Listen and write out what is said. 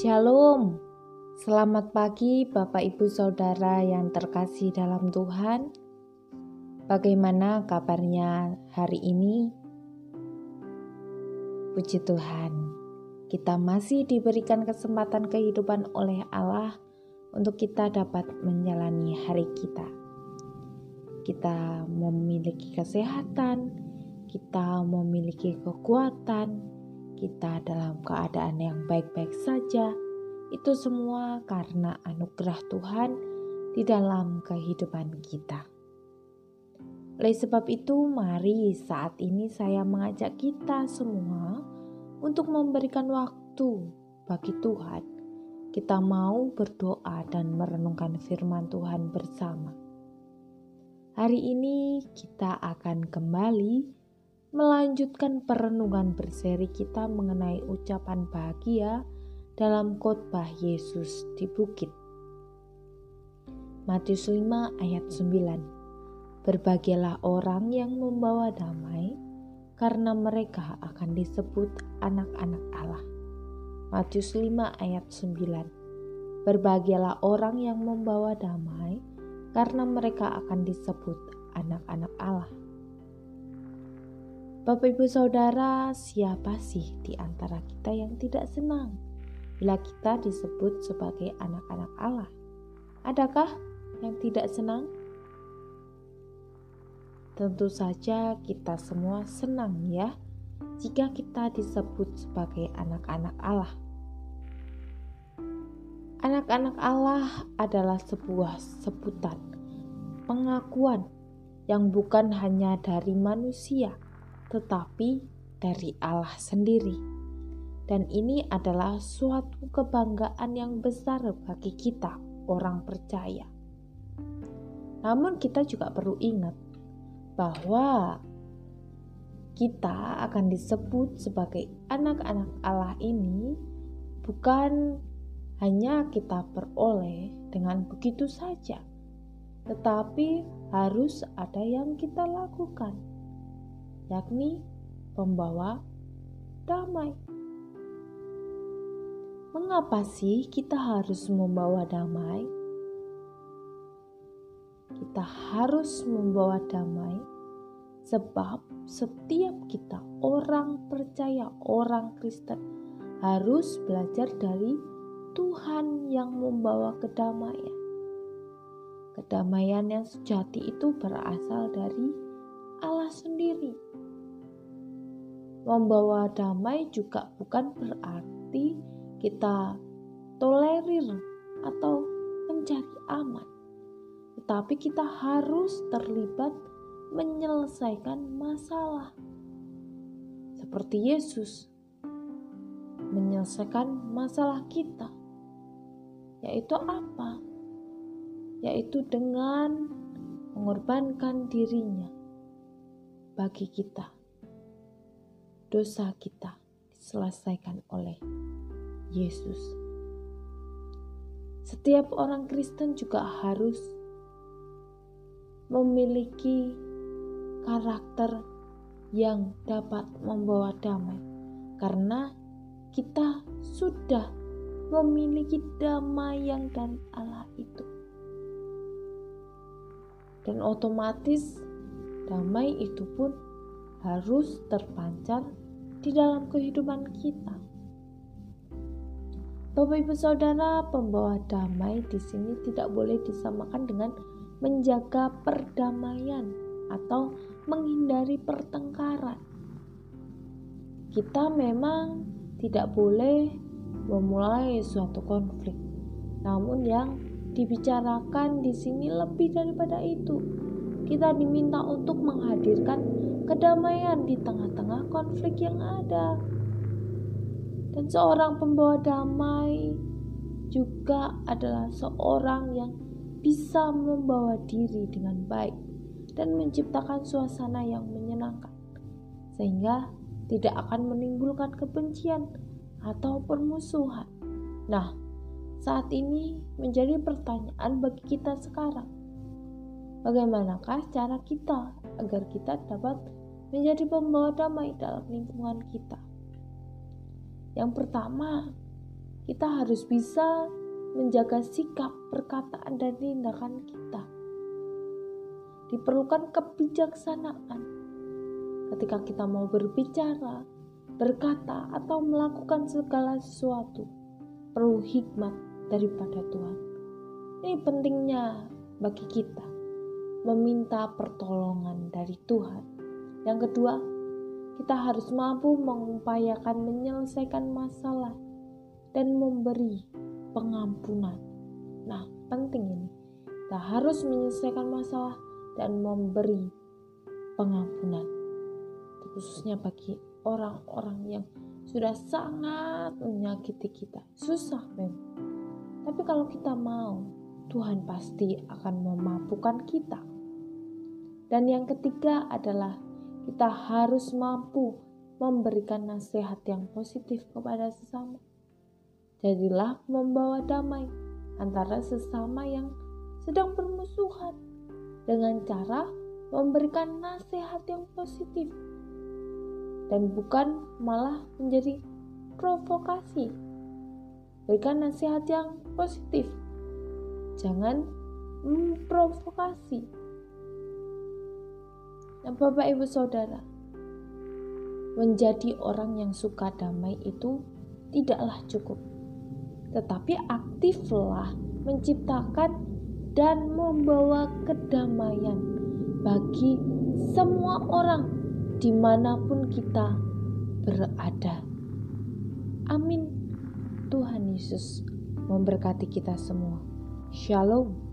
Shalom, selamat pagi Bapak Ibu Saudara yang terkasih dalam Tuhan. Bagaimana kabarnya hari ini? Puji Tuhan, kita masih diberikan kesempatan kehidupan oleh Allah untuk kita dapat menjalani hari kita. Kita memiliki kesehatan, kita memiliki kekuatan, kita dalam keadaan yang baik-baik saja, itu semua karena anugerah Tuhan di dalam kehidupan kita. Oleh sebab itu, mari saat ini saya mengajak kita semua untuk memberikan waktu bagi Tuhan. Kita mau berdoa dan merenungkan firman Tuhan bersama. Hari ini kita akan kembali melanjutkan perenungan berseri kita mengenai ucapan bahagia dalam khotbah Yesus di bukit. Matius 5 ayat 9 Berbahagialah orang yang membawa damai karena mereka akan disebut anak-anak Allah. Matius 5 ayat 9 Berbahagialah orang yang membawa damai karena mereka akan disebut anak-anak Allah. Bapak Ibu Saudara, siapa sih di antara kita yang tidak senang bila kita disebut sebagai anak-anak Allah? Adakah yang tidak senang? Tentu saja kita semua senang ya jika kita disebut sebagai anak-anak Allah. Anak-anak Allah adalah sebuah sebutan, pengakuan yang bukan hanya dari manusia, tetapi dari Allah sendiri. Dan ini adalah suatu kebanggaan yang besar bagi kita, orang percaya. Namun, kita juga perlu ingat bahwa kita akan disebut sebagai anak-anak Allah ini bukan hanya kita peroleh dengan begitu saja, tetapi harus ada yang kita lakukan yakni pembawa damai. Mengapa sih kita harus membawa damai? Kita harus membawa damai sebab setiap kita orang percaya, orang Kristen harus belajar dari Tuhan yang membawa kedamaian. Kedamaian yang sejati itu berasal dari sendiri. Membawa damai juga bukan berarti kita tolerir atau mencari aman, tetapi kita harus terlibat menyelesaikan masalah, seperti Yesus menyelesaikan masalah kita, yaitu apa? Yaitu dengan mengorbankan dirinya bagi kita dosa kita diselesaikan oleh Yesus. Setiap orang Kristen juga harus memiliki karakter yang dapat membawa damai, karena kita sudah memiliki damai yang dari Allah itu, dan otomatis damai itu pun harus terpancar di dalam kehidupan kita. Bapak Ibu Saudara, pembawa damai di sini tidak boleh disamakan dengan menjaga perdamaian atau menghindari pertengkaran. Kita memang tidak boleh memulai suatu konflik. Namun yang dibicarakan di sini lebih daripada itu. Kita diminta untuk menghadirkan kedamaian di tengah-tengah konflik yang ada. Dan seorang pembawa damai juga adalah seorang yang bisa membawa diri dengan baik dan menciptakan suasana yang menyenangkan, sehingga tidak akan menimbulkan kebencian atau permusuhan. Nah, saat ini menjadi pertanyaan bagi kita sekarang. Bagaimanakah cara kita agar kita dapat menjadi pembawa damai dalam lingkungan kita. Yang pertama, kita harus bisa menjaga sikap, perkataan, dan tindakan kita. Diperlukan kebijaksanaan ketika kita mau berbicara, berkata, atau melakukan segala sesuatu. Perlu hikmat daripada Tuhan. Ini pentingnya bagi kita meminta pertolongan dari Tuhan. Yang kedua, kita harus mampu mengupayakan menyelesaikan masalah dan memberi pengampunan. Nah, penting ini. Kita harus menyelesaikan masalah dan memberi pengampunan. Khususnya bagi orang-orang yang sudah sangat menyakiti kita. Susah memang. Tapi kalau kita mau, Tuhan pasti akan memampukan kita. Dan yang ketiga adalah kita harus mampu memberikan nasihat yang positif kepada sesama. Jadilah membawa damai antara sesama yang sedang bermusuhan dengan cara memberikan nasihat yang positif dan bukan malah menjadi provokasi. Berikan nasihat yang positif. Jangan memprovokasi Nah, Bapak Ibu Saudara, menjadi orang yang suka damai itu tidaklah cukup. Tetapi aktiflah menciptakan dan membawa kedamaian bagi semua orang di mana pun kita berada. Amin. Tuhan Yesus memberkati kita semua. Shalom.